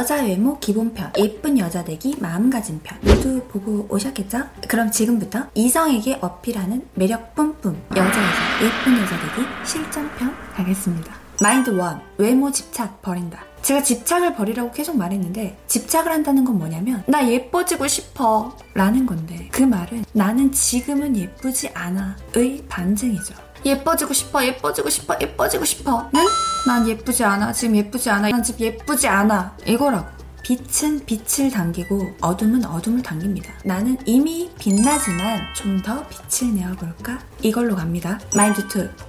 여자 외모 기본편, 예쁜 여자 되기 마음가짐 편 모두 보고 오셨겠죠? 그럼 지금부터 이성에게 어필하는 매력 뿜뿜 여자에서 예쁜 여자 되기 실전편 가겠습니다. 마인드 원 외모 집착 버린다. 제가 집착을 버리라고 계속 말했는데 집착을 한다는 건 뭐냐면 나 예뻐지고 싶어 라는 건데 그 말은 나는 지금은 예쁘지 않아의 반증이죠. 예뻐지고 싶어 예뻐지고 싶어 예뻐지고 싶어 는 난 예쁘지 않아. 지금 예쁘지 않아. 난 지금 예쁘지 않아. 이거라고 빛은 빛을 당기고 어둠은 어둠을 당깁니다. 나는 이미 빛나지만 좀 더 빛을 내어볼까? 이걸로 갑니다. 마인드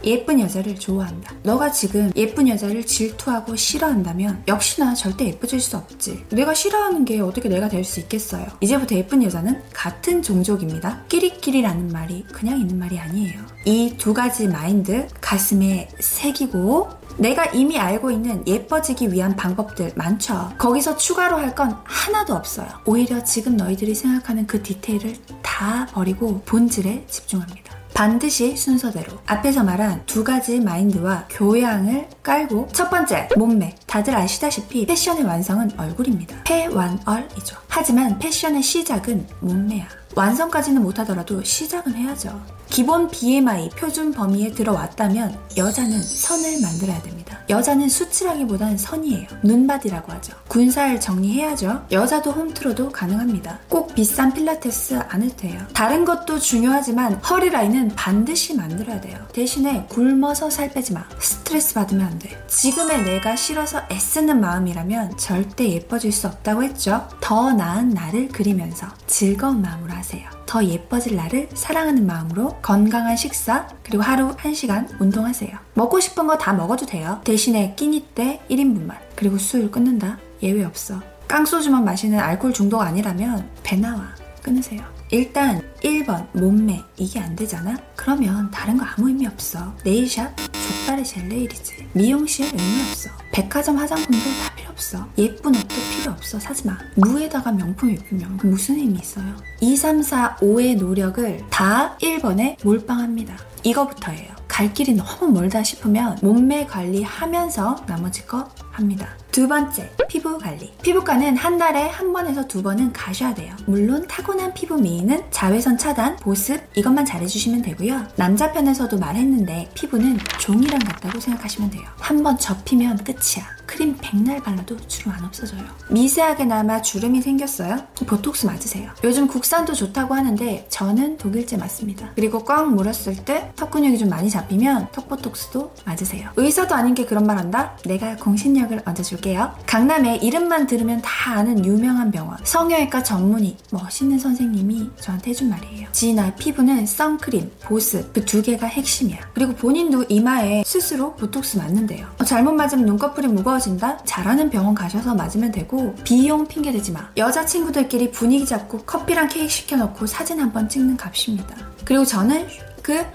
2. 예쁜 여자를 좋아한다. 너가 지금 예쁜 여자를 질투하고 싫어한다면 역시나 절대 예뻐질 수 없지. 내가 싫어하는 게 어떻게 내가 될 수 있겠어요. 이제부터 예쁜 여자는 같은 종족입니다. 끼리끼리라는 말이 그냥 있는 말이 아니에요. 이 두 가지 마인드 가슴에 새기고 내가 이미 알고 있는 예뻐지기 위한 방법들 많죠. 거기서 추가로 할 건 하나도 없어요. 오히려 지금 너희들이 생각하는 그 디테일을 다 버리고 본질에 집중합니다. 반드시 순서대로 앞에서 말한 두 가지 마인드와 교양을 깔고 첫 번째 몸매 다들 아시다시피 패션의 완성은 얼굴입니다 패완얼이죠 하지만 패션의 시작은 몸매야 완성까지는 못하더라도 시작은 해야죠 기본 BMI 표준 범위에 들어왔다면 여자는 선을 만들어야 됩니다. 여자는 수치라기보단 선이에요. 눈바디라고 하죠. 군살 정리해야죠. 여자도 홈트로도 가능합니다. 꼭 비싼 필라테스 안 해도 돼요. 다른 것도 중요하지만 허리 라인은 반드시 만들어야 돼요. 대신에 굶어서 살 빼지 마. 스트레스 받으면 안 돼. 지금의 내가 싫어서 애쓰는 마음이라면 절대 예뻐질 수 없다고 했죠. 더 나은 나를 그리면서 즐거운 마음으로 하세요. 더 예뻐질 나를 사랑하는 마음으로 건강한 식사 그리고 하루 1시간 운동하세요. 먹고 싶은 거 다 먹어도 돼요. 대신에 끼니 때 1인분만 그리고 술 끊는다. 예외 없어. 깡소주만 마시는 알코올 중독 아니라면 배 나와. 끊으세요. 일단 1번 몸매 이게 안 되잖아? 그러면 다른 거 아무 의미 없어. 네일샵 족발의 젤레일이지. 미용실 의미 없어. 백화점 화장품도 다 없어. 예쁜 옷도 필요 없어. 사지 마. 무에다가 명품 입으면 무슨 의미 있어요? 2, 3, 4, 5의 노력을 다 1번에 몰빵합니다. 이거부터예요. 갈 길이 너무 멀다 싶으면 몸매 관리하면서 나머지 거 합니다. 두 번째, 피부 관리. 피부과는 한 달에 한 번에서 두 번은 가셔야 돼요. 물론 타고난 피부 미인은 자외선 차단, 보습 이것만 잘해주시면 되고요. 남자 편에서도 말했는데 피부는 종이랑 같다고 생각하시면 돼요. 한 번 접히면 끝이야. 크림 백날 발라도 주름 안 없어져요. 미세하게나마 주름이 생겼어요? 보톡스 맞으세요. 요즘 국산도 좋다고 하는데 저는 독일제 맞습니다. 그리고 꽉 물었을 때 턱 근육이 좀 많이 잡히면 턱 보톡스도 맞으세요. 의사도 아닌 게 그런 말 한다? 내가 공신력을 얹어줄게요. 강남에 이름만 들으면 다 아는 유명한 병원 성형외과 전문의 멋있는 선생님이 저한테 해준 말이에요. 지나 피부는 선크림, 보습 그 두 개가 핵심이야. 그리고 본인도 이마에 스스로 보톡스 맞는데요. 어, 잘못 맞으면 눈꺼풀이 무거워 진다? 잘하는 병원 가셔서 맞으면 되고 비용 핑계 대지 마. 여자친구들끼리 분위기 잡고 커피랑 케이크 시켜놓고 사진 한번 찍는 값입니다. 그리고 저는 그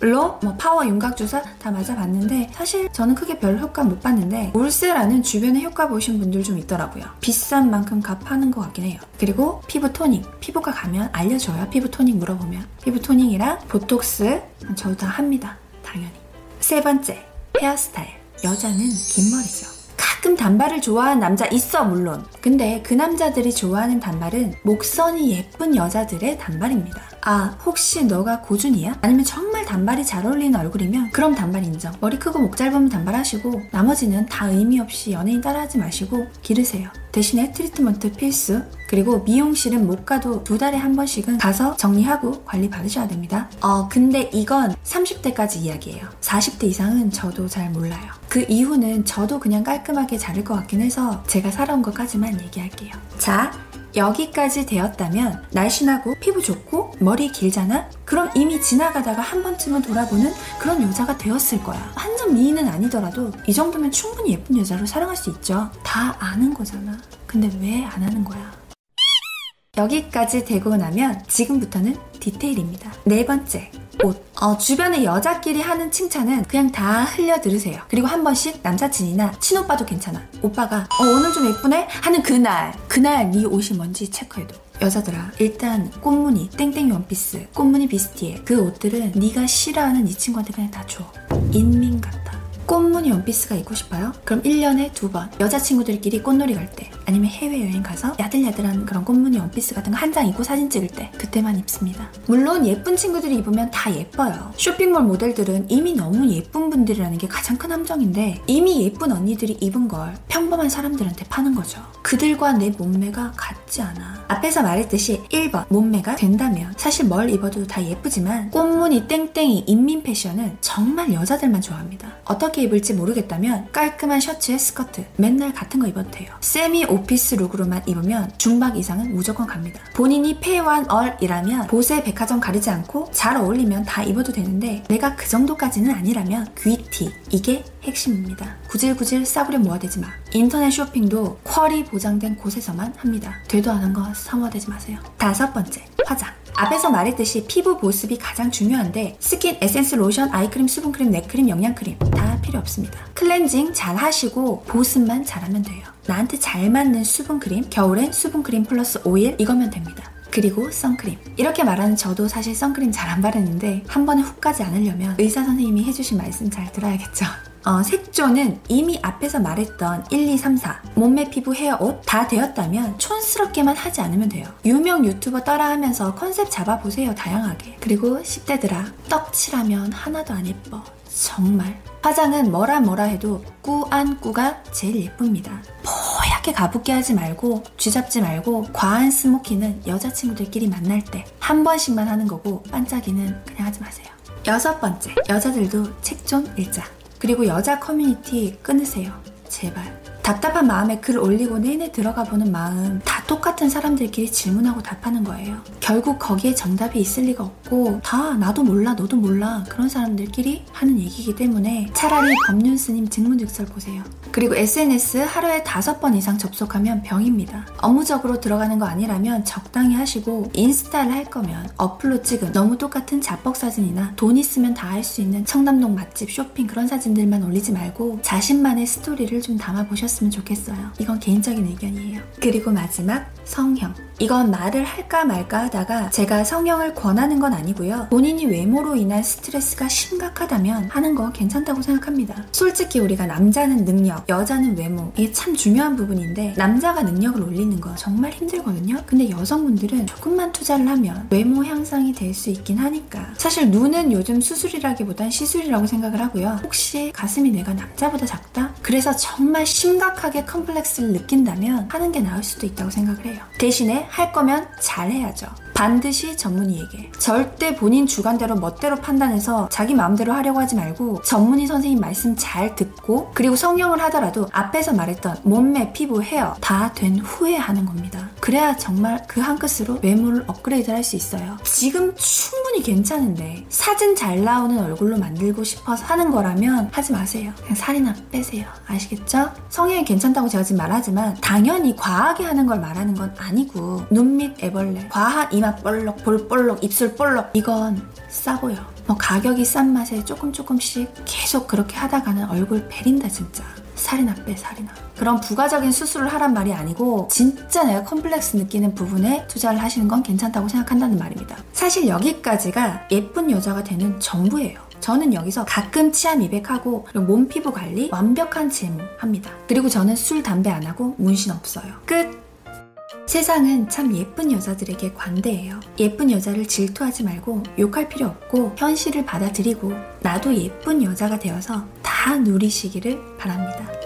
로, 뭐 파워 윤곽 주사 다 맞아봤는데 사실 저는 크게 별 효과 못 봤는데 울세라는 주변에 효과 보신 분들 좀 있더라고요. 비싼 만큼 값하는 것 같긴 해요. 그리고 피부 toning, 피부과 가면 알려줘요. 피부 toning 물어보면 피부 toning이랑 보톡스 저도 다 합니다. 당연히. 세 번째 헤어스타일. 여자는 긴 머리죠. 가끔 단발을 좋아하는 남자 있어 물론. 근데 그 남자들이 좋아하는 단발은 목선이 예쁜 여자들의 단발입니다 아 혹시 너가 고준이야? 아니면 정말 단발이 잘 어울리는 얼굴이면 그럼 단발 인정 머리 크고 목 짧으면 단발하시고 나머지는 다 의미 없이 연예인 따라하지 마시고 기르세요 대신에 트리트먼트 필수 그리고 미용실은 못 가도 두 달에 한 번씩은 가서 정리하고 관리 받으셔야 됩니다. 어, 근데 이건 30대까지 이야기예요. 40대 이상은 저도 잘 몰라요. 그 이후는 저도 그냥 깔끔하게 자를 것 같긴 해서 제가 살아온 것까지만 얘기할게요. 자, 여기까지 되었다면 날씬하고 피부 좋고 머리 길잖아? 그럼 이미 지나가다가 한 번쯤은 돌아보는 그런 여자가 되었을 거야. 완전 미인은 아니더라도 이 정도면 충분히 예쁜 여자로 사랑할 수 있죠. 다 아는 거잖아. 근데 왜 안 하는 거야? 여기까지 되고 나면 지금부터는 디테일입니다. 네 번째, 옷. 어, 주변에 여자끼리 하는 칭찬은 그냥 다 흘려 들으세요. 그리고 한 번씩 남사친이나 친오빠도 괜찮아. 오빠가 어, 오늘 좀 예쁘네? 하는 그날, 그날 네 옷이 뭔지 체크해도. 여자들아 일단 꽃무늬 땡땡이 원피스 꽃무늬 비스티에 그 옷들은 네가 싫어하는 이 친구한테 그냥 다 줘. 인민 같아. 꽃무늬 원피스가 입고 싶어요? 그럼 1년에 두 번 여자친구들끼리 꽃놀이 갈 때 아니면 해외여행 가서 야들야들한 그런 꽃무늬 원피스 같은 거 한 장 입고 사진 찍을 때 그때만 입습니다. 물론 예쁜 친구들이 입으면 다 예뻐요. 쇼핑몰 모델들은 이미 너무 예쁜 분들이라는 게 가장 큰 함정인데 이미 예쁜 언니들이 입은 걸 평범한 사람들한테 파는 거죠. 그들과 내 몸매가 같지 않아. 앞에서 말했듯이 1번 몸매가 된다면 사실 뭘 입어도 다 예쁘지만 꽃무늬 땡땡이 인민 패션은 정말 여자들만 좋아합니다. 어떻게 입을지 모르겠다면 깔끔한 셔츠에 스커트 맨날 같은 거 입어도 돼요. semi office look으로만 입으면 중박 이상은 무조건 갑니다. 본인이 패완얼이라면 보세 백화점 가리지 않고 잘 어울리면 다 입어도 되는데 내가 그 정도까지는 아니라면 귀티 이게 핵심입니다. 구질구질 싸구려 모아대지 마. 인터넷 쇼핑도 퀄이 보장된 곳에서만 합니다. 되도 않은 거 사모아대지 마세요. 다섯 번째, 화장. 앞에서 말했듯이 피부 보습이 가장 중요한데 스킨, 에센스, 로션, 아이크림, 수분크림, neck크림, 영양크림 다 필요 없습니다. 클렌징 잘 하시고 보습만 잘하면 돼요. 나한테 잘 맞는 수분크림, 겨울엔 수분크림 플러스 오일 이거면 됩니다. 그리고 선크림. 이렇게 말하는 저도 사실 선크림 잘 안 바르는데 한 번에 훅 가지 않으려면 의사 선생님이 해주신 말씀 잘 들어야겠죠. 어, 색조는 이미 앞에서 말했던 1, 2, 3, 4 몸매, 피부, 헤어, 옷 다 되었다면 촌스럽게만 하지 않으면 돼요. 유명 유튜버 따라하면서 컨셉 잡아보세요 다양하게. 그리고 10대들아 떡칠하면 하나도 안 예뻐. 정말. 화장은 뭐라 뭐라 해도 꾸안꾸가 제일 예쁩니다. 뽀얗게 가붓게 하지 말고 쥐잡지 말고 과한 스모키는 여자친구들끼리 만날 때 한 번씩만 하는 거고 반짝이는 그냥 하지 마세요. 여섯 번째, 여자들도 책 좀 읽자. 그리고 여자 커뮤니티 끊으세요. 제발. 답답한 마음에 글 올리고 내내 들어가 보는 마음 다 똑같은 사람들끼리 질문하고 답하는 거예요. 결국 거기에 정답이 있을 리가 없고 다 나도 몰라 너도 몰라 그런 사람들끼리 하는 얘기이기 때문에 차라리 법륜 스님 즉문즉설 보세요. 그리고 SNS 하루에 다섯 번 이상 접속하면 병입니다. 업무적으로 들어가는 거 아니라면 적당히 하시고 인스타를 할 거면 어플로 찍은 너무 똑같은 자뻑 사진이나 돈 있으면 다 할 수 있는 청담동 맛집 쇼핑 그런 사진들만 올리지 말고 자신만의 스토리를 좀 담아보셨으면 하셨으면 좋겠어요. 이건 개인적인 의견이에요. 그리고 마지막 성형. 이건 말을 할까 말까 하다가 제가 성형을 권하는 건 아니고요. 본인이 외모로 인한 스트레스가 심각하다면 하는 거 괜찮다고 생각합니다. 솔직히 우리가 남자는 능력, 여자는 외모 이게 참 중요한 부분인데 남자가 능력을 올리는 거 정말 힘들거든요. 근데 여성분들은 조금만 투자를 하면 외모 향상이 될 수 있긴 하니까 사실 눈은 요즘 수술이라기보단 시술이라고 생각을 하고요. 혹시 가슴이 내가 남자보다 작다? 그래서 정말 심각 하게 컴플렉스를 느낀다면 하는 게 나을 수도 있다고 생각을 해요. 대신에 할 거면 잘 해야죠. 반드시 전문의에게. 절대 본인 주관대로 멋대로 판단해서 자기 마음대로 하려고 하지 말고 전문의 선생님 말씀 잘 듣고 그리고 성형을 하더라도 앞에서 말했던 몸매, 피부, 헤어 다 된 후에 하는 겁니다. 그래야 정말 그 한 끝으로 외모를 업그레이드 할 수 있어요. 지금 충분히 괜찮은데 사진 잘 나오는 얼굴로 만들고 싶어서 하는 거라면 하지 마세요. 그냥 살이나 빼세요. 아시겠죠? 성형이 괜찮다고 제가 지금 말하지만 당연히 과하게 하는 걸 말하는 건 아니고 눈 밑 애벌레, 과한 이마 볼록, 볼 볼록, 입술 볼록 이건 싸 보여. 뭐 가격이 싼 맛에 조금 조금씩 계속 그렇게 하다가는 얼굴 베린다 진짜. 살이나 빼 살이나. 그런 부가적인 수술을 하란 말이 아니고 진짜 내가 컴플렉스 느끼는 부분에 투자를 하시는 건 괜찮다고 생각한다는 말입니다. 사실 여기까지가 예쁜 여자가 되는 전부예요. 저는 여기서 가끔 치아 미백하고 몸 피부 관리 완벽한 제모 합니다. 그리고 저는 술, 담배 안 하고 문신 없어요. 끝! 세상은 참 예쁜 여자들에게 관대해요. 예쁜 여자를 질투하지 말고 욕할 필요 없고 현실을 받아들이고 나도 예쁜 여자가 되어서 다 누리시기를 바랍니다.